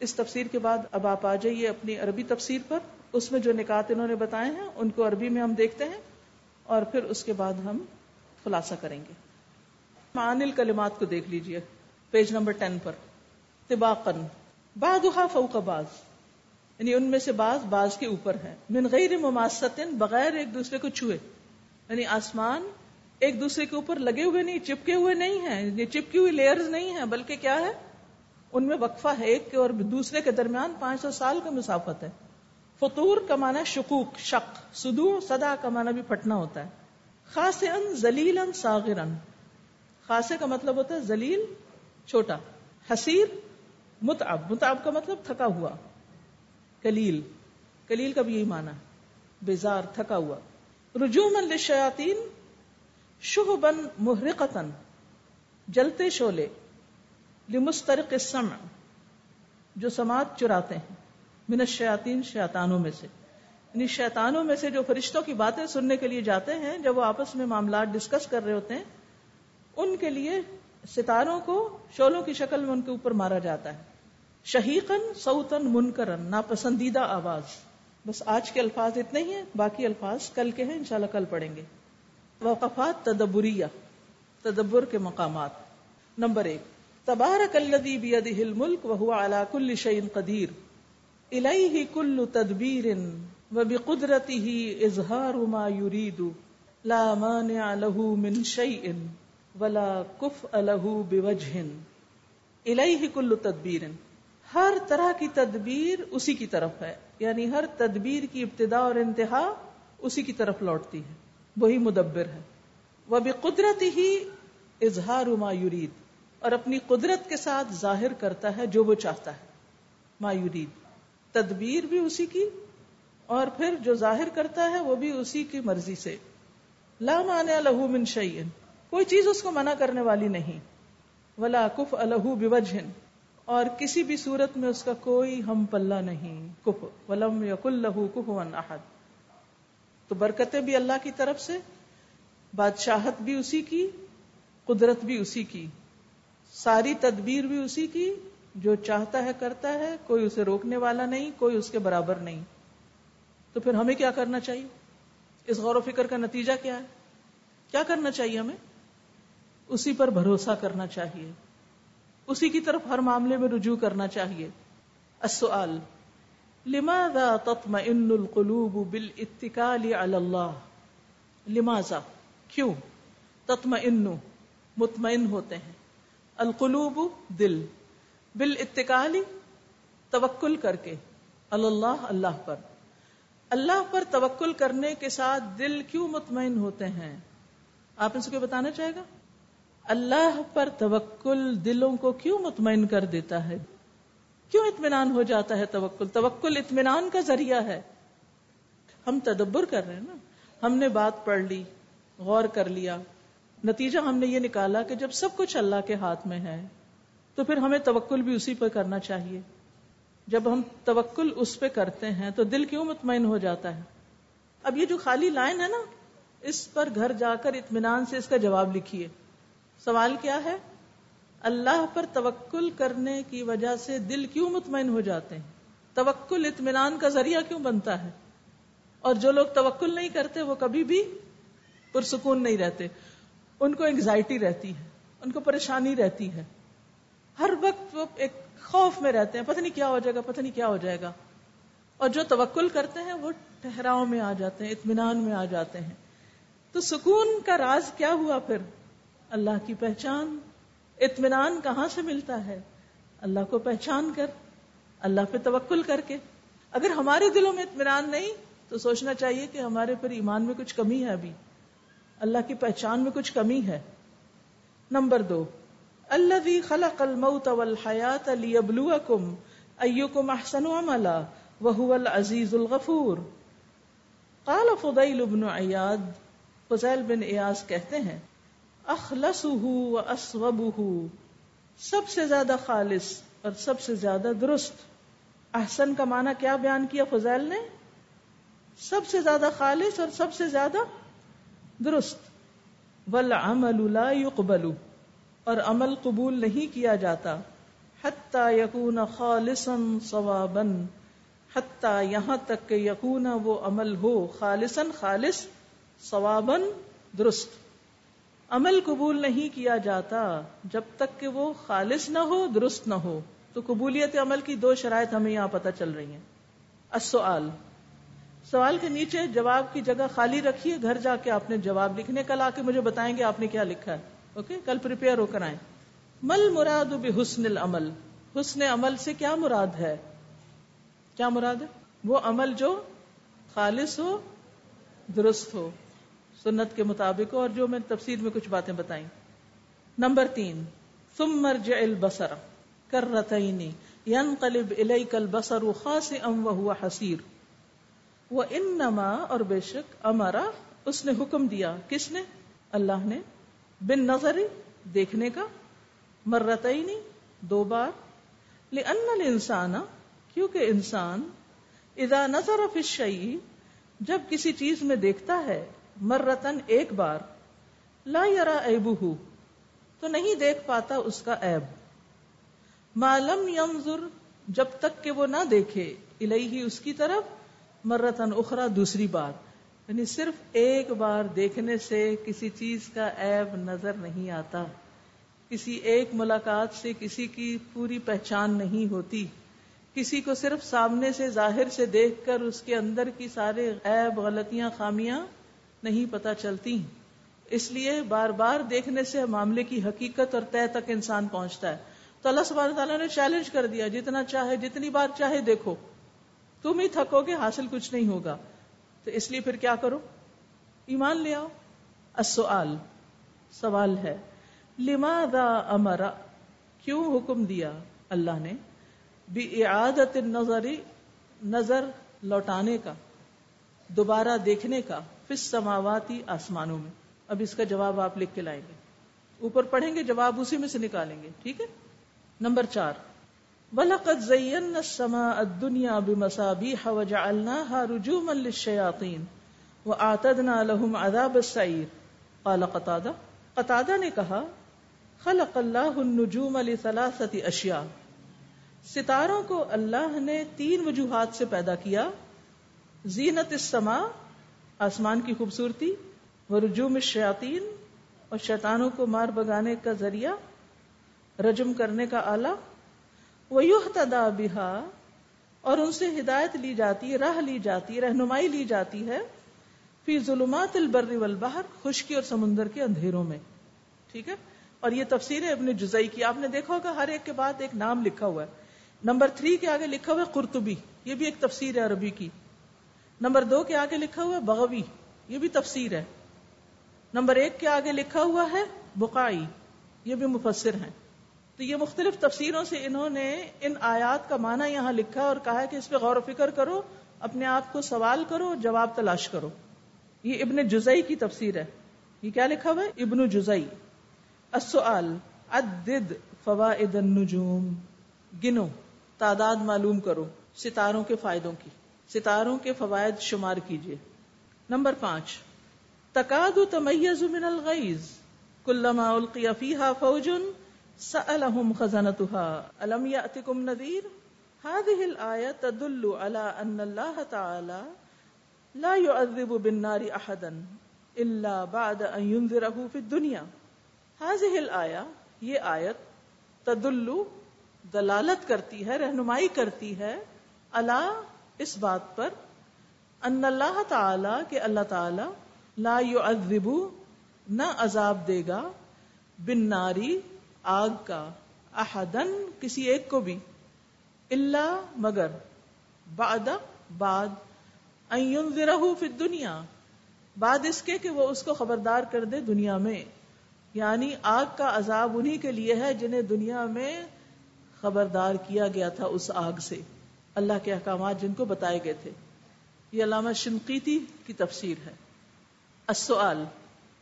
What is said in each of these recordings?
اس تفسیر کے بعد اب آپ آ جائیے اپنی عربی تفسیر پر۔ اس میں جو نکات انہوں نے بتائے ہیں، ان کو عربی میں ہم دیکھتے ہیں اور پھر اس کے بعد ہم خلاصہ کریں گے۔ معانل کلمات کو دیکھ لیجیے، پیج نمبر ٹین پر۔ تباقن بعضها فوق بعض۔ یعنی ان میں سے بعض بعض کے اوپر ہے من غیر مماستن بغیر ایک دوسرے کو چھوئے۔ یعنی آسمان ایک دوسرے کے اوپر لگے ہوئے نہیں، چپکے ہوئے نہیں ہیں یہ چپکی ہوئی لیئرز نہیں ہیں، بلکہ کیا ہے؟ ان میں وقفہ ہے ایک کے اور دوسرے کے درمیان پانچ سو سال کا مسافت ہے۔ فطور کا معنی شکوک، شک سدو سدا کا معنی بھی پھٹنا ہوتا ہے۔ خاص ان زلیل ان ساغر ان خاصے کا مطلب ہوتا ہے زلیل چھوٹا۔ حسیر، متعب۔ متعب کا مطلب تھکا ہوا۔ کلیل۔ کلیل کا بھی یہی معنی بیزار، تھکا ہوا۔ رجومن للشیاطین شہبن محرقتن جلتے شولے لمسترق السمع، جو سماعت چراتے ہیں، من الشیاطین شیطانوں میں سے۔ یعنی شیطانوں میں سے جو فرشتوں کی باتیں سننے کے لیے جاتے ہیں، جب وہ آپس میں معاملات ڈسکس کر رہے ہوتے ہیں، ان کے لیے ستاروں کو شولوں کی شکل میں ان کے اوپر مارا جاتا ہے۔ شہیقن سوتن منکرن ناپسندیدہ آواز۔ بس آج کے الفاظ اتنے ہی ہیں، باقی الفاظ کل کے ہیں، انشاءاللہ کل پڑھیں گے۔ وقفات تدبریہ، تدبر کے مقامات۔ نمبر ایک۔ تبارک الذی بیدہ الملک وهو على كل شيء قدیر. الیہ کل تدبیر وبقدرته اظہار ما يريد لا مانع له من شيء ولا كفء له بوجه الیہ کل تدبیر. ہر طرح کی تدبیر اسی کی طرف ہے. یعنی ہر تدبیر کی ابتدا اور انتہا اسی کی طرف لوٹتی ہے. وہی مدبر ہے. وہ بھی قدرتی ہی اظہار ما یرید. اور اپنی قدرت کے ساتھ ظاہر کرتا ہے جو وہ چاہتا ہے۔ مایورید تدبیر بھی اسی کی اور پھر جو ظاہر کرتا ہے وہ بھی اسی کی مرضی سے۔ لا مانے لہو من شعین کوئی چیز اس کو منع کرنے والی نہیں۔ ولا کف الہو بوجہ اور کسی بھی صورت میں اس کا کوئی ہم پلہ نہیں۔ کف۔ ولم یقل لہو کف احد۔ تو برکتیں بھی اللہ کی طرف سے، بادشاہت بھی اسی کی، قدرت بھی اسی کی۔ ساری تدبیر بھی اسی کی جو چاہتا ہے کرتا ہے، کوئی اسے روکنے والا نہیں، کوئی اس کے برابر نہیں۔ تو پھر ہمیں کیا کرنا چاہیے؟ اس غور و فکر کا نتیجہ کیا ہے؟ کیا کرنا چاہیے ہمیں؟ اسی پر بھروسہ کرنا چاہیے۔ اسی کی طرف ہر معاملے میں رجوع کرنا چاہیے۔ السؤال، لماذا تطمئن القلوب بالاتکال علی اللہ؟ لماذا؟ کیوں؟ تطمئن، مطمئن ہوتے ہیں۔ القلوب دل بال اتقالی توکل کر کے، اللہ اللہ پر۔ اللہ پر توکل کرنے کے ساتھ دل کیوں مطمئن ہوتے ہیں؟ آپ ان سے کوئی بتانا چاہے گا؟ اللہ پر توکل دلوں کو کیوں مطمئن کر دیتا ہے؟ کیوں اطمینان ہو جاتا ہے توکل؟ توکل اطمینان کا ذریعہ ہے۔ ہم تدبر کر رہے ہیں نا۔ ہم نے بات پڑھ لی، غور کر لیا۔ نتیجہ ہم نے یہ نکالا کہ جب سب کچھ اللہ کے ہاتھ میں ہے، تو پھر ہمیں توکل بھی اسی پہ کرنا چاہیے۔ جب ہم توکل اس پہ کرتے ہیں، تو دل کیوں مطمئن ہو جاتا ہے؟ اب یہ جو خالی لائن ہے نا، اس پر گھر جا کر اطمینان سے اس کا جواب لکھیے۔ سوال کیا ہے؟ اللہ پر توکل کرنے کی وجہ سے دل کیوں مطمئن ہو جاتے ہیں؟ توکل اطمینان کا ذریعہ کیوں بنتا ہے؟ اور جو لوگ توکل نہیں کرتے، وہ کبھی بھی پرسکون نہیں رہتے۔ ان کو انگزائٹی رہتی ہے، ان کو پریشانی رہتی ہے۔ ہر وقت وہ ایک خوف میں رہتے ہیں، پتہ نہیں کیا ہو جائے گا، پتہ نہیں کیا ہو جائے گا۔ اور جو توکل کرتے ہیں، وہ ٹہراؤ میں آ جاتے ہیں، اطمینان میں آ جاتے ہیں۔ تو سکون کا راز کیا ہوا پھر؟ اللہ کی پہچان۔ اطمینان کہاں سے ملتا ہے؟ اللہ کو پہچان کر، اللہ پہ توکل کر کے۔ اگر ہمارے دلوں میں اطمینان نہیں، تو سوچنا چاہیے کہ ہمارے پھر ایمان میں کچھ کمی ہے ابھی۔ اللہ کی پہچان میں کچھ کمی ہے۔ نمبر دو اللہ خلق الموت والحیات لیبلوکم ایکم احسن عملا وهو العزیز الغفور۔ قال فضیل بن عیاد، فضیل بن ایاز کہتے ہیں، اخلصه واسوبه، سب سے زیادہ خالص اور سب سے زیادہ درست۔ احسن کا معنی کیا بیان کیا فضیل نے؟ سب سے زیادہ خالص اور سب سے زیادہ درست۔ والعمل لا يقبل۔ اور عمل قبول نہیں کیا جاتا۔ حتیٰ یقون خالصن ثوابن حتیٰ یہاں تک کہ یقون وہ عمل ہو خالصن خالص ثوابن درست۔ عمل قبول نہیں کیا جاتا۔ جب تک کہ وہ خالص نہ ہو، درست نہ ہو۔ تو قبولیت عمل کی دو شرائط ہمیں یہاں پتہ چل رہی ہیں۔ السؤال۔ سوال کے نیچے جواب کی جگہ خالی رکھیے، گھر جا کے آپ نے جواب لکھنے کل آ کے مجھے بتائیں گے آپ نے کیا لکھا ہے۔ اوکے؟ کل پریپیئر ہو کر آئیں۔ مل مراد بحسن العمل۔ حسن عمل سے کیا مراد ہے؟ کیا مراد ہے؟ وہ عمل جو خالص ہو، درست ہو، سنت کے مطابق ہو، اور جو میں تفسیر میں کچھ باتیں بتائیں۔ نمبر تین، ثم مرجع البصر۔ کرتین ينقلب اليك البصر خاسئا وهو حسير وانما اور بے شک امرا، اس نے حکم دیا۔ کس نے؟ اللہ نے۔ بن نظر دیکھنے کا۔ مرتعینی دو بار۔ لأن الانسان کیونکہ انسان اذا نظر فی الشیء جب کسی چیز میں دیکھتا ہے، مرتن ایک بار، لا یرا عیبہ تو نہیں دیکھ پاتا اس کا عیب۔ معلوم ینظر جب تک کہ وہ نہ دیکھے الہی اس کی طرف۔ مرتن اخرا دوسری بار۔ یعنی صرف ایک بار دیکھنے سے کسی چیز کا عیب نظر نہیں آتا۔ کسی ایک ملاقات سے کسی کی پوری پہچان نہیں ہوتی۔ کسی کو صرف سامنے سے ظاہر سے دیکھ کر اس کے اندر کی سارے عیب، غلطیاں، خامیاں نہیں پتا چلتی۔ اس لیے بار بار دیکھنے سے معاملے کی حقیقت اور طے تک انسان پہنچتا ہے۔ تو اللہ سبحانہ تعالیٰ نے چیلنج کر دیا، جتنا چاہے، جتنی بار چاہے دیکھو۔ تم ہی تھکو گے، حاصل کچھ نہیں ہوگا۔ تو اس لیے پھر کیا کرو؟ ایمان لے آؤ۔ السؤال، سوال ہے۔ لما دا امرا کیوں حکم دیا اللہ نے؟ بھی اعادت نظری نظر لوٹانے کا، دوبارہ دیکھنے کا فس سماواتی آسمانوں میں۔ اب اس کا جواب آپ لکھ کے لائیں گے۔ اوپر پڑھیں گے، جواب اسی میں سے نکالیں گے۔ ٹھیک ہے؟ نمبر چار۔ وَلَقَدْ زَيَّنَّ السَّمَاءَ الدُّنْيَا بِمَصَابِيحَ وَجَعَلْنَاهَا رُجُومًا لِلشَّيَاطِينَ وَآتَدْنَا لَهُمْ عَذَابَ السَّعِيرِ. قال قطادہ قطادہ نے کہا، خلق اللہ النجوم لثلاثة اشیاء ستاروں کو اللہ نے تین وجوہات سے پیدا کیا. زینت السماء، آسمان کی خوبصورتی، ورجوم الشیاطین اور شیطانوں کو مار بگانے کا ذریعہ، رجم کرنے کا آلہ وہ تدا بہا اور ان سے ہدایت لی جاتی راہ لی جاتی رہنمائی لی جاتی ہے، فی ظلمات البر والبحر، خشکی اور سمندر کے اندھیروں میں۔ ٹھیک ہے؟ اور یہ تفسیر ہے ابن جزئی کی۔ آپ نے دیکھا ہوگا ہر ایک کے بعد ایک نام لکھا ہوا ہے۔ نمبر تھری کے آگے لکھا ہوا ہے قرطبی، یہ بھی ایک تفسیر ہے عربی کی۔ نمبر دو کے آگے لکھا ہوا ہے بغوی، یہ بھی تفسیر ہے۔ نمبر ایک کے آگے لکھا ہوا ہے بقائی، یہ بھی مفسر ہیں۔ تو یہ مختلف تفسیروں سے انہوں نے ان آیات کا معنی یہاں لکھا اور کہا کہ اس پہ غور و فکر کرو، اپنے آپ کو سوال کرو جواب تلاش کرو۔ یہ ابن جزئی کی تفسیر ہے۔ یہ کیا لکھا ہوا ہے؟ ابن جزئی۔ السؤال، عدد فوائد النجوم۔ گنو، تعداد معلوم کرو۔ ستاروں کے فائدوں کی۔ ستاروں کے فوائد شمار کیجیے نمبر پانچ تقاد تمیز من الغیز کلما القی فیہا فوجن سألهم خزنتها. ألم يأتكم نذير؟ هذه الآية تدل على أن الله تعالى لا يعذب بالنار أحدا إلا بعد أن ينذره في الدنيا. هذه الآية، یہ آیت تدل، دلالت کرتی ہے، رہنمائی کرتی ہے اللہ اس بات پر ان اللہ تعالی کہ اللہ تعالی لا يعذب نہ عذاب دے گا بن ناری آگ کا احدن کسی ایک کو بھی اللہ مگر، بعد بعد فی دنیا بعد اس کے کہ وہ اس کو خبردار کر دے دنیا میں۔ یعنی آگ کا عذاب انہی کے لیے ہے جنہیں دنیا میں خبردار کیا گیا تھا اس آگ سے۔ اللہ کے احکامات جن کو بتائے گئے تھے۔ یہ علامہ شنقیتی کی تفسیر ہے۔ السؤال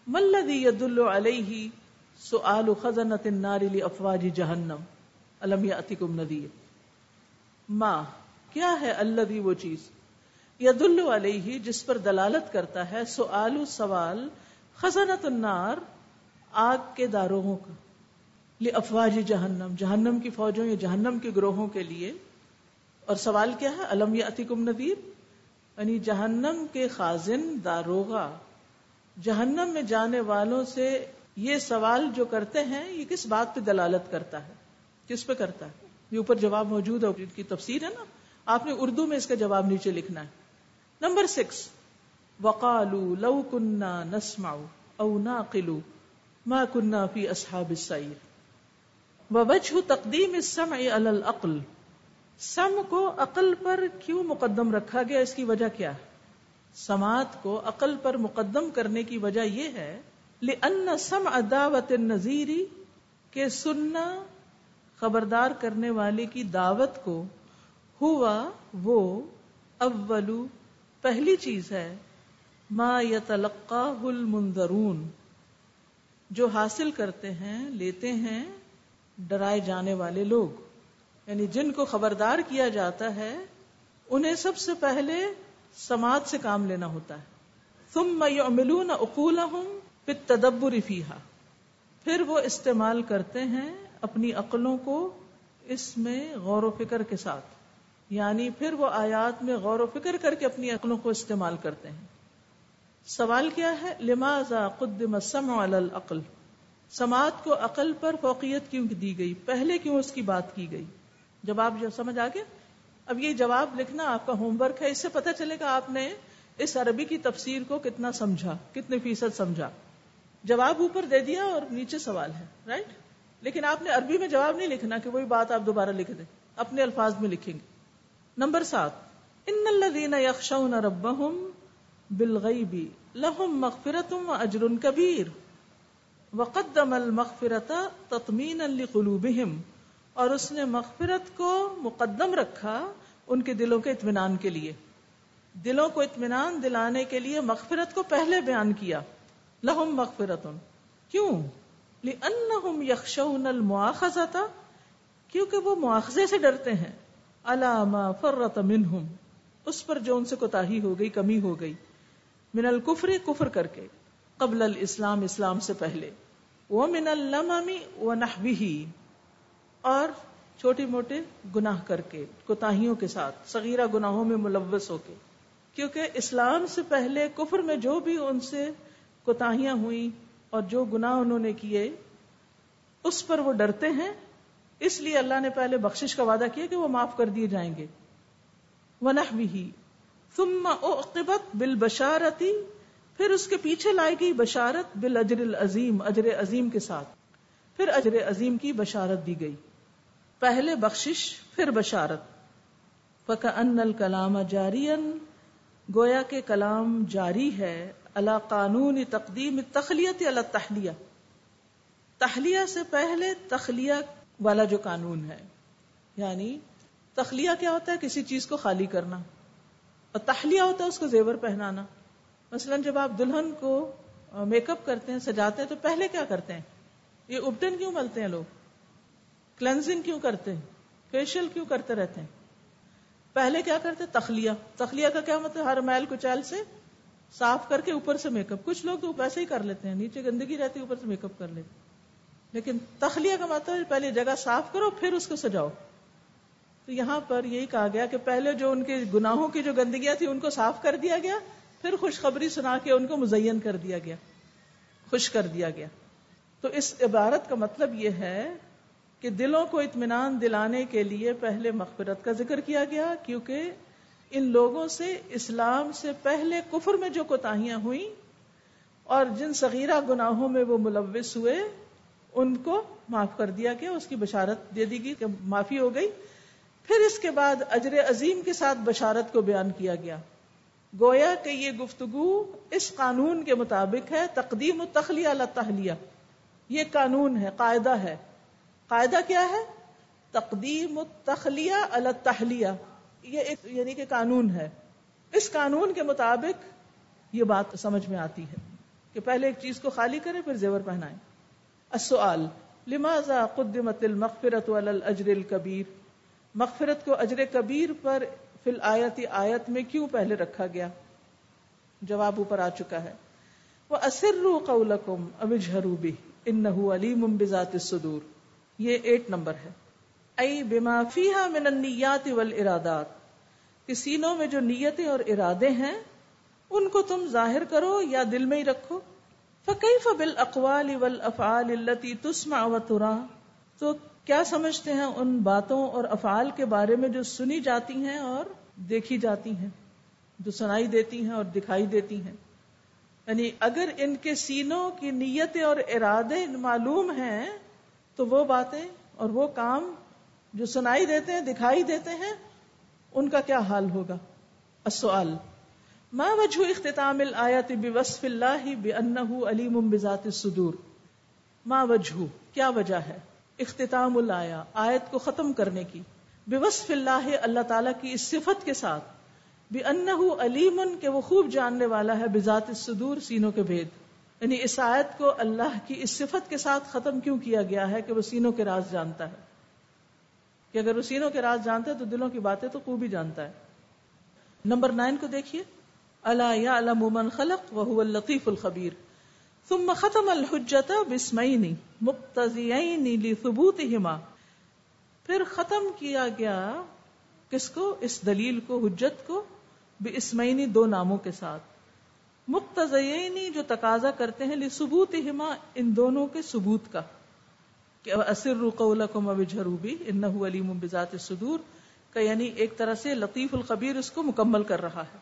ملذی يدل علیہ سؤال خزنت النار لافواج جہنم الم یاتکم نذیر ما، کیا ہے الذی وہ چیز؟ یدل علیہ، جس پر دلالت کرتا ہے سؤال سوال خزنت النار آگ کے داروغوں کا افواج جہنم جہنم کی فوجوں یا جہنم کے گروہوں کے لیے۔ اور سوال کیا ہے؟ علم یا ندیر یعنی جہنم کے خازن داروغا جہنم میں جانے والوں سے یہ سوال جو کرتے ہیں، یہ کس بات پہ دلالت کرتا ہے؟ کس پہ کرتا ہے؟ یہ اوپر جواب موجود ہے کی تفسیر ہے نا؟ آپ نے اردو میں اس کا جواب نیچے لکھنا ہے۔ نمبر سکس، وقالو لو کنہ نسما او ناقلو ما کنہ فی اصحاب السعیر۔ ووجہ تقدیم السمع علی العقل سم کو عقل پر کیوں مقدم رکھا گیا؟ اس کی وجہ کیا ہے؟ سماعت کو عقل پر مقدم کرنے کی وجہ یہ ہے لأن سمع دعوت النذیری کہ سننا خبردار کرنے والے کی دعوت کو ہوا وہ اولو، پہلی چیز ہے، ما یتلقاہ المنذرون، جو حاصل کرتے ہیں، لیتے ہیں ڈرائے جانے والے لوگ۔ یعنی جن کو خبردار کیا جاتا ہے، انہیں سب سے پہلے سماج سے کام لینا ہوتا ہے۔ ثم یعملون اقولہم بالتدبر فیہا۔ پھر وہ استعمال کرتے ہیں اپنی عقلوں کو اس میں غور و فکر کے ساتھ۔ یعنی پھر وہ آیات میں غور و فکر کر کے اپنی عقلوں کو استعمال کرتے ہیں۔ سوال کیا ہے؟ لماذا قدم السمع علی العقل؟ سماعت کو عقل پر فوقیت کیوں دی گئی؟ پہلے کیوں اس کی بات کی گئی؟ جواب جو سمجھ آگے اب یہ جواب لکھنا آپ کا ہوم ورک ہے۔ اس سے پتہ چلے گا آپ نے اس عربی کی تفسیر کو کتنا سمجھا کتنے فیصد سمجھا۔ جواب اوپر دے دیا اور نیچے سوال ہے رائٹ لیکن آپ نے عربی میں جواب نہیں لکھنا کہ وہی بات آپ دوبارہ لکھ دیں، اپنے الفاظ میں لکھیں گے۔ نمبر سات، ان الذين يخشون ربهم بالغيب لهم مغفرة واجر كبير وقدم المغفرة تطمينا لقلوبهم اور اس نے مغفرت کو مقدم رکھا ان کے دلوں کے اطمینان کے لیے۔ دلوں کو اطمینان دلانے کے لیے مغفرت کو پہلے بیان کیا۔ لہم مغفرت کیوں؟ لأنہم یخشون المواخذتا کیونکہ وہ مواخذے سے ڈرتے ہیں۔ علامہ فرت منہم، اس پر جو ان سے کوتاہی ہو گئی، کمی ہو گئی۔ من الکفر، کفر کر کے، قبل الاسلام، اسلام سے پہلے۔ ومن اللمم ونحوه، اور چھوٹے موٹے گناہ کر کے، کوتاہیوں کے ساتھ، صغیرہ گناہوں میں ملوث ہو کے۔ کیونکہ اسلام سے پہلے، کفر میں جو بھی ان سے کوتاہیاں ہوئی اور جو گناہ انہوں نے کیے، اس پر وہ ڈرتے ہیں۔ اس لیے اللہ نے پہلے بخشش کا وعدہ کیا کہ وہ معاف کر دیے جائیں گے۔ بھی ثم اعقبت بالبشارتی پھر اس کے پیچھے لائی گئی بشارت بال اجر العظیم اجر عظیم کے ساتھ۔ پھر اجر عظیم کی بشارت دی گئی۔ پہلے بخشش، پھر بشارت۔ پکا ان الکلام جاری گویا کے کلام جاری ہے۔ اللہ قانون تقدیم تخلیت اللہ تحلیہ تخلیہ سے پہلے تخلیہ والا جو قانون ہے یعنی تخلیہ کیا ہوتا ہے؟ کسی چیز کو خالی کرنا۔ اور تحلیہ ہوتا ہے اس کو زیور پہنانا۔ مثلا جب آپ دلہن کو میک اپ کرتے ہیں، سجاتے ہیں، تو پہلے کیا کرتے ہیں؟ یہ ابٹن کیوں ملتے ہیں لوگ؟ کلینزنگ کیوں کرتے ہیں؟ فیشیل کیوں کرتے رہتے ہیں؟ پہلے کیا کرتے؟ تخلیہ۔ تخلیہ کا کیا مطلب؟ ہر میل کچیل سے صاف کر کے اوپر سے میک اپ کچھ لوگ تو ویسے ہی کر لیتے ہیں، نیچے گندگی رہتی ہے، اوپر سے میک اپ کر لیتے لیکن تخلیہ کا مطلب پہلے جگہ صاف کرو، پھر اس کو سجاؤ۔ تو یہاں پر یہی کہا گیا کہ پہلے جو ان کے گناہوں کی جو گندگیاں تھی ان کو صاف کر دیا گیا، پھر خوشخبری سنا کے ان کو مزین کر دیا گیا، خوش کر دیا گیا۔ تو اس عبارت کا مطلب یہ ہے کہ دلوں کو اطمینان دلانے کے لیے پہلے مغفرت کا ذکر کیا گیا، کیونکہ ان لوگوں سے اسلام سے پہلے کفر میں جو کوتاہیاں ہوئیں اور جن صغیرہ گناہوں میں وہ ملوث ہوئے، ان کو معاف کر دیا گیا، اس کی بشارت دے دی گئی کہ معافی ہو گئی۔ پھر اس کے بعد اجر عظیم کے ساتھ بشارت کو بیان کیا گیا۔ گویا کہ یہ گفتگو اس قانون کے مطابق ہے، تقدیم و تخلیہ اللہ تحلیہ یہ قانون ہے، قاعدہ ہے۔ قاعدہ کیا ہے؟ تقدیم و تخلیہ التحلیہ۔ یہ ایک یعنی کہ قانون ہے۔ اس قانون کے مطابق یہ بات سمجھ میں آتی ہے کہ پہلے ایک چیز کو خالی کرے پھر زیور پہنائے السؤال، لماذا قدمت المغفرت علی الاجر الكبیر مغفرت کو اجر کبیر پر فی الآیت آیت میں کیوں پہلے رکھا گیا؟ جواب اوپر آ چکا ہے۔ وہ اسرو قولکم اب جھرو بھی انہو علیم بذات الصدور۔ یہ ایٹ نمبر ہے۔ ای بما فیہا من النیات والارادات کہ سینوں میں جو نیتیں اور ارادے ہیں، ان کو تم ظاہر کرو یا دل میں ہی رکھو۔ فکیف بالاقوال والافعال التي تسمع وترى تو کیا سمجھتے ہیں ان باتوں اور افعال کے بارے میں جو سنی جاتی ہیں اور دیکھی جاتی ہیں، جو سنائی دیتی ہیں اور دکھائی دیتی ہیں۔ یعنی اگر ان کے سینوں کی نیتیں اور ارادے معلوم ہیں، تو وہ باتیں اور وہ کام جو سنائی دیتے ہیں، دکھائی دیتے ہیں ان کا کیا حال ہوگا؟ السؤال، ما وجہ اختتام الآیت بوصف اللہ بأنه علیم بذات الصدور؟ ما وجہ، کیا وجہ ہے؟ اختتام الآیا آیت کو ختم کرنے کی، بوصف اللہ اللہ تعالیٰ کی اس صفت کے ساتھ بھی ان علیم، کہ وہ خوب جاننے والا ہے بذات الصدور سینوں کے بھید۔ یعنی اس آیت کو اللہ کی اس صفت کے ساتھ ختم کیوں کیا گیا ہے کہ وہ سینوں کے راز جانتا ہے؟ کہ اگر وہ سینوں کے راز جانتا ہے تو دلوں کی باتیں تو خوب ہی جانتا ہے۔ نمبر نائن کو دیکھیے۔ اللہ یا من خلق وہ الطیف الخبیر۔ ثم ختم الحجت بسمعینی مقتضیین لثبوتہما پھر ختم کیا گیا کس کو؟ اس دلیل کو، حجت کو بے اسمعینی دو ناموں کے ساتھ۔ مقتضینی جو تقاضا کرتے ہیں لثبوت ہما ان دونوں کے ثبوت کا۔ اسر قولکم اب جھروبی انہو علیم بذات الصدور کا یعنی ایک طرح سے لطیف الخبیر اس کو مکمل کر رہا ہے۔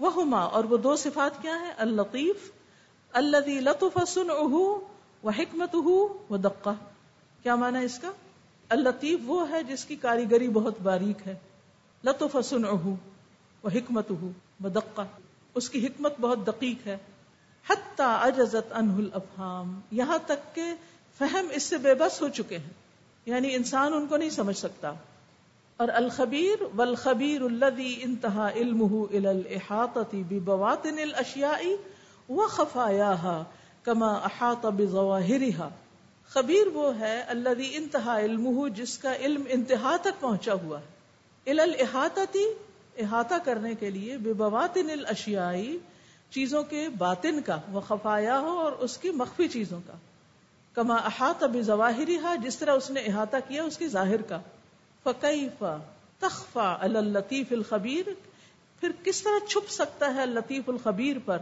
وہ ہما اور وہ دو صفات کیا ہیں؟ اللطیف الذي لطف صنعه وحکمته ودقہ کیا معنی اس کا؟ اللطیف وہ ہے جس کی کاریگری بہت باریک ہے۔ لطف صنعه وحکمته ودقہ اس کی حکمت بہت دقیق ہے۔ حتی عجزت عنہ الافہام۔ یہاں تک کہ فہم اس سے بے بس ہو چکے ہیں۔ یعنی انسان ان کو نہیں سمجھ سکتا۔ اور الخبیر والخبیر الذي انتهى علمه الى الاحاطه ببواطن الاشیاء وخفاياها كما احاط بظواهرها خبیر وہ ہے الذي انتهى علمه جس کا علم انتہا تک پہنچا ہوا ہے۔ الى الاحاطه احاطہ کرنے کے لیے بے بواطن الاشیائی چیزوں کے باطن کا وہ خفایا ہو اور اس کی مخفی چیزوں کا۔ کما احاطہ بے ظواہری جس طرح اس نے احاطہ کیا اس کی ظاہر کا۔ فقیفا تخفا الطیف الخبیر پھر کس طرح چھپ سکتا ہے لطیف الخبیر پر؟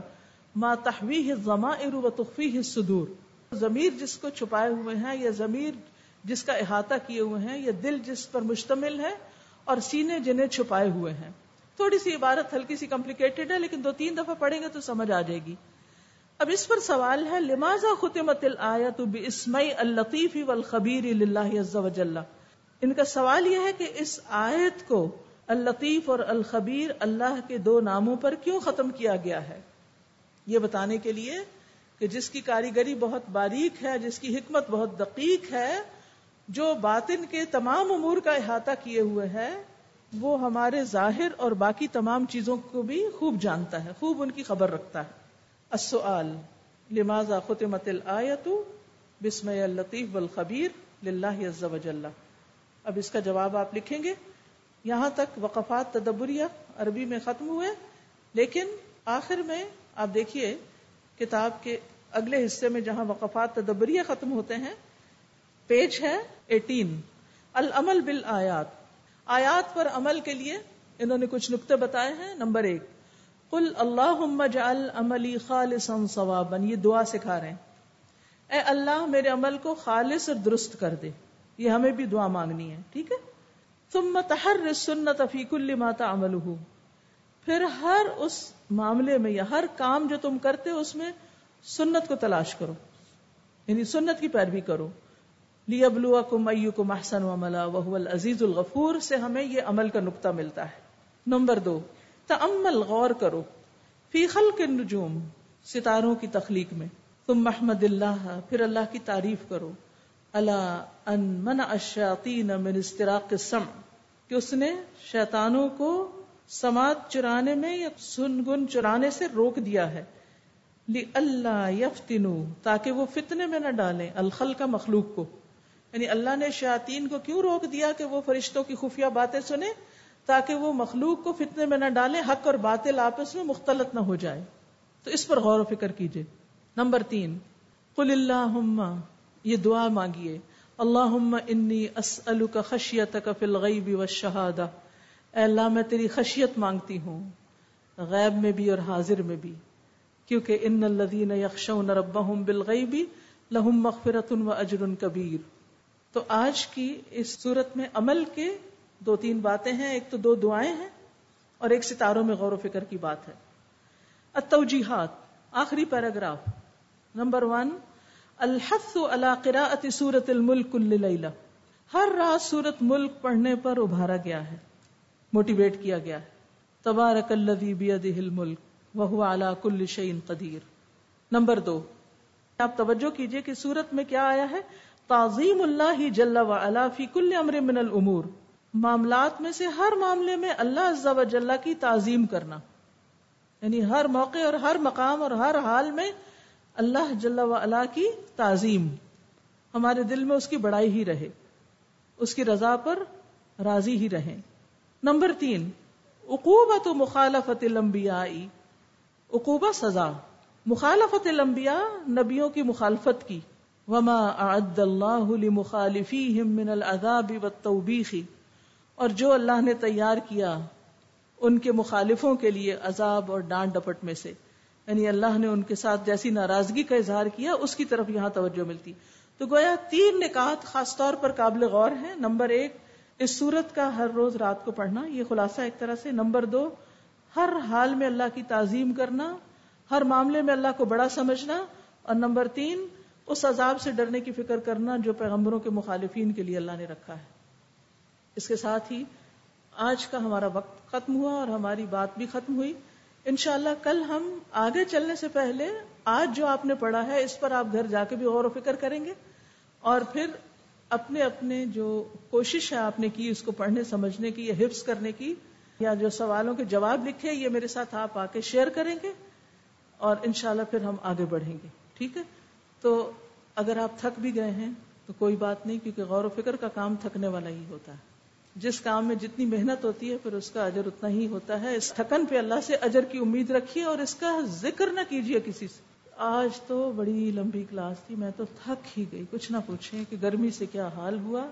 ما تحوی زما ارو و تخفی صدور ضمیر جس کو چھپائے ہوئے ہیں یا ضمیر جس کا احاطہ کیے ہوئے ہیں یا دل جس پر مشتمل ہے اور سینے جنہیں چھپائے ہوئے ہیں۔ تھوڑی سی عبارت ہلکی سی کمپلیکیٹڈ ہے، لیکن دو تین دفعہ پڑھیں گے تو سمجھ آ جائے گی۔ اب اس پر سوال ہے لمازا ختمت الآیت باسمئی اللطیف والخبیر للہ عز و جل؟ ان کا سوال یہ ہے کہ اس آیت کو اللطیف اور الخبیر اللہ کے دو ناموں پر کیوں ختم کیا گیا ہے؟ یہ بتانے کے لیے کہ جس کی کاریگری بہت باریک ہے، جس کی حکمت بہت دقیق ہے، جو باطن کے تمام امور کا احاطہ کیے ہوئے ہے، وہ ہمارے ظاہر اور باقی تمام چیزوں کو بھی خوب جانتا ہے، خوب ان کی خبر رکھتا ہے۔ السؤال، لماذا ختمت الآیت بسم اللطیف والخبیر للہ عز و جل؟ اب اس کا جواب آپ لکھیں گے، یہاں تک وقفات تدبریہ عربی میں ختم ہوئے، لیکن آخر میں آپ دیکھیے کتاب کے اگلے حصے میں جہاں وقفات تدبریہ ختم ہوتے ہیں، پیج ہے ایٹین، العمل بالآیات۔ آیات پر عمل کے لیے انہوں نے کچھ نقطے بتائے ہیں، نمبر ایک۔ کل اللہ جعل عملی خالص ثوابن یہ دعا سکھا رہے ہیں۔ اے اللہ، میرے عمل کو خالص اور درست کر دے۔ یہ ہمیں بھی دعا مانگنی ہے، ٹھیک ہے؟ تم تحر سنت فی کل ما تعمل پھر ہر اس معاملے میں یا ہر کام جو تم کرتے ہو، اس میں سنت کو تلاش کرو۔ یعنی سنت کی پیروی کرو۔ لیبلو کم کو محسن و العزیز الغفور، سے ہمیں یہ عمل کا نقطہ ملتا ہے۔ نمبر دو تمل غور کرو فی خلق النجوم، ستاروں کی تخلیق میں۔ تم محمد اللہ، پھر اللہ کی تعریف کرو۔ اللہ ان من الشیاطین من استراق السمع، کہ اس نے شیطانوں کو سماعت چرانے میں یا سن گن چرانے سے روک دیا ہے۔ لی اللہ یفتنو، تاکہ وہ فتنے میں نہ ڈالیں الخل کا مخلوق کو۔ یعنی اللہ نے شیاطین کو کیوں روک دیا کہ وہ فرشتوں کی خفیہ باتیں سنیں؟ تاکہ وہ مخلوق کو فتنے میں نہ ڈالیں، حق اور باطل آپس میں مختلط نہ ہو جائے۔ تو اس پر غور و فکر کیجیے نمبر تین، قل اللہ یہ دعا مانگیے۔ اللہ انی اسألک خشیتک فی الغیب والشہادہ۔ اے اللہ، میں تیری خشیت مانگتی ہوں، غیب میں بھی اور حاضر میں بھی۔ کیونکہ ان الذین یخشون ربهم بالغیب لہم مغفرت و اجر کبیر۔ تو آج کی اس صورت میں عمل کے دو تین باتیں ہیں، ایک تو دو دعائیں ہیں اور ایک ستاروں میں غور و فکر کی بات ہے۔ التوجیحات، آخری پیراگراف۔ نمبر ون، الحث على قراءة سورة الملک کل لیلہ ہر رات سورت ملک پڑھنے پر ابھارا گیا ہے موٹیویٹ کیا گیا ہے۔ تبارک الذی بیدہ الملک وهو على كل شيء قدیر۔ نمبر دو، آپ توجہ کیجیے کہ سورت میں کیا آیا ہے؟ تعظیم اللہ جل وعلا فی کل امر من الامور۔ معاملات میں سے ہر معاملے میں اللہ عز و جل کی تعظیم کرنا۔ یعنی ہر موقع اور ہر مقام اور ہر حال میں اللہ جل وعلا کی تعظیم۔ ہمارے دل میں اس کی بڑائی ہی رہے۔ اس کی رضا پر راضی ہی رہے نمبر تین اقوبت و مخالفت لمبیائی اقوبہ سزا، مخالفت الانبیاء نبیوں کی مخالفت کی۔ وما اعد اللہ لمخالفیہم من العذاب والتوبیخ اور جو اللہ نے تیار کیا ان کے مخالفوں کے لیے عذاب اور ڈانٹ ڈپٹ میں سے۔ یعنی اللہ نے ان کے ساتھ جیسی ناراضگی کا اظہار کیا، اس کی طرف یہاں توجہ ملتی۔ تو گویا تین نکات خاص طور پر قابل غور ہیں۔ نمبر ایک، اس صورت کا ہر روز رات کو پڑھنا، یہ خلاصہ ایک طرح سے۔ نمبر دو، ہر حال میں اللہ کی تعظیم کرنا، ہر معاملے میں اللہ کو بڑا سمجھنا۔ اور نمبر تین، اس عذاب سے ڈرنے کی فکر کرنا جو پیغمبروں کے مخالفین کے لیے اللہ نے رکھا ہے۔ اس کے ساتھ ہی آج کا ہمارا وقت ختم ہوا اور ہماری بات بھی ختم ہوئی۔ انشاءاللہ کل ہم آگے چلنے سے پہلے آج جو آپ نے پڑھا ہے، اس پر آپ گھر جا کے بھی غور و فکر کریں گے۔ اور پھر اپنے اپنے جو کوشش ہے آپ نے کی اس کو پڑھنے، سمجھنے کی یا حفظ کرنے کی، یا جو سوالوں کے جواب لکھے، یہ میرے ساتھ آپ آ کے شیئر کریں گے اور انشاءاللہ پھر ہم آگے بڑھیں گے۔ ٹھیک ہے؟ تو اگر آپ تھک بھی گئے ہیں تو کوئی بات نہیں، کیونکہ غور و فکر کا کام تھکنے والا ہی ہوتا ہے۔ جس کام میں جتنی محنت ہوتی ہے، پھر اس کا اجر اتنا ہی ہوتا ہے۔ اس تھکن پہ اللہ سے اجر کی امید رکھیے اور اس کا ذکر نہ کیجیے کسی سے۔ آج تو بڑی لمبی کلاس تھی، میں تو تھک ہی گئی۔ کچھ نہ پوچھیں کہ گرمی سے کیا حال ہوا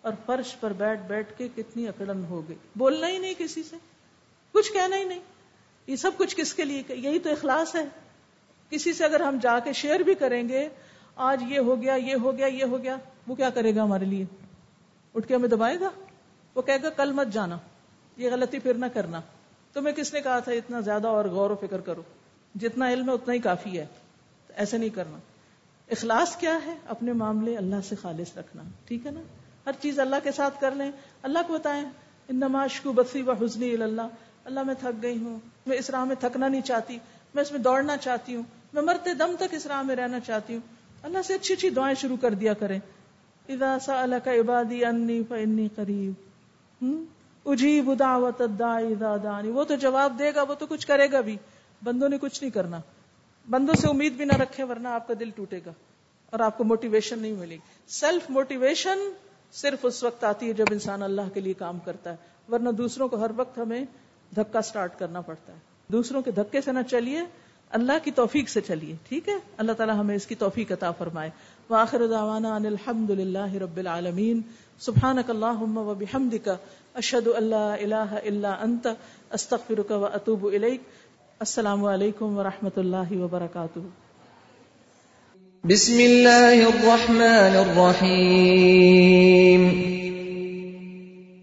اور فرش پر بیٹھ بیٹھ کے کتنی اکڑن ہو گئی۔ بولنا ہی نہیں کسی سے، کچھ کہنا ہی نہیں۔ یہ سب کچھ کس کے لیے؟ یہی تو اخلاص ہے۔ کسی سے اگر ہم جا کے شیئر بھی کریں گے، آج یہ ہو گیا، یہ ہو گیا، یہ ہو گیا، وہ کیا کرے گا ہمارے لیے؟ اٹھ کے ہمیں دبائے گا؟ وہ کہے گا، کل مت جانا، یہ غلطی پھر نہ کرنا. تمہیں کس نے کہا تھا، اتنا زیادہ اور غور و فکر کرو، جتنا علم ہے اتنا ہی کافی ہے، ایسے نہیں کرنا. اخلاص کیا ہے؟ اپنے معاملے اللہ سے خالص رکھنا، ٹھیک ہے نا؟ ہر چیز اللہ کے ساتھ کر لیں، اللہ کو بتائیں ان نماش کو بسی و حسنی اللہ. اللہ میں تھک گئی ہوں، میں اس راہ میں تھکنا نہیں چاہتی، میں اس میں دوڑنا چاہتی ہوں، میں مرتے دم تک اس راہ میں رہنا چاہتی ہوں۔ اللہ سے اچھی اچھی دعائیں شروع کر دیا کریں۔ اذا سألك عبادی انی فانی قریب. اجیب دعوت دانی. وہ تو جواب دے گا، وہ تو کچھ کرے گا بھی. بندوں نے کچھ نہیں کرنا. بندوں سے امید بھی نہ رکھے ورنہ آپ کا دل ٹوٹے گا اور آپ کو موٹیویشن نہیں ملے گی. سیلف موٹیویشن صرف اس وقت آتی ہے جب انسان اللہ کے لیے کام کرتا ہے. ورنہ دوسروں کو ہر وقت ہمیں دھکا سٹارٹ کرنا پڑتا ہے. دوسروں کے دھکے سے نہ چلیے اللہ کی توفیق سے چلیے، ٹھیک ہے؟ اللہ تعالیٰ ہمیں اس کی توفیق عطا فرمائے۔ وآخر دعوانا ان الحمد للہ رب العالمین۔ سبحانک اللہم و بحمدک، اشہد ان لا الہ الا انت، استغفرک و اتوب الیک۔ السلام علیکم ورحمۃ اللہ وبرکاتہ۔ بسم اللہ الرحمن الرحیم۔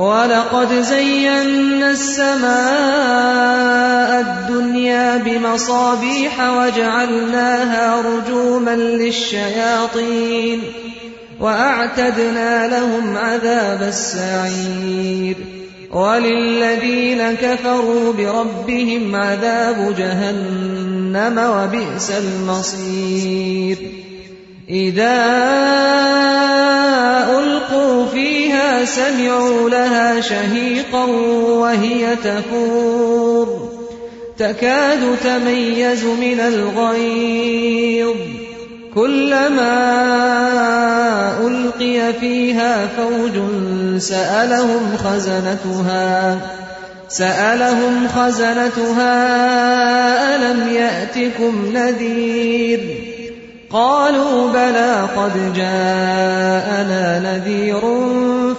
وَلَقَدْ زَيَّنَّا السَّمَاءَ الدُّنْيَا بِمَصَابِيحَ وَجَعَلْنَاهَا رُجُومًا لِلشَّيَاطِينِ وَأَعْتَدْنَا لَهُمْ عَذَابَ السَّعِيرِ وَلِلَّذِينَ كَفَرُوا بِرَبِّهِمْ عَذَابُ جَهَنَّمَ وَبِئْسَ الْمَصِيرُ إِذَا سَمِعُوا لَهَا شَهِيقًا وَهِيَ تَفُورُ. تَكَادُ تَمَيَّزُ مِنَ الْغَيْظِ. كُلَّمَا أُلْقِيَ فِيهَا فَوْجٌ سَأَلَهُمْ خَزَنَتُهَا. سألهم خزنتها ألم يأتكم نذير؟ قالوا بلى قد جاءنا نذير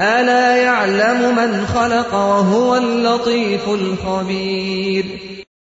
ألا يعلم من خلق وهو اللطيف الخبير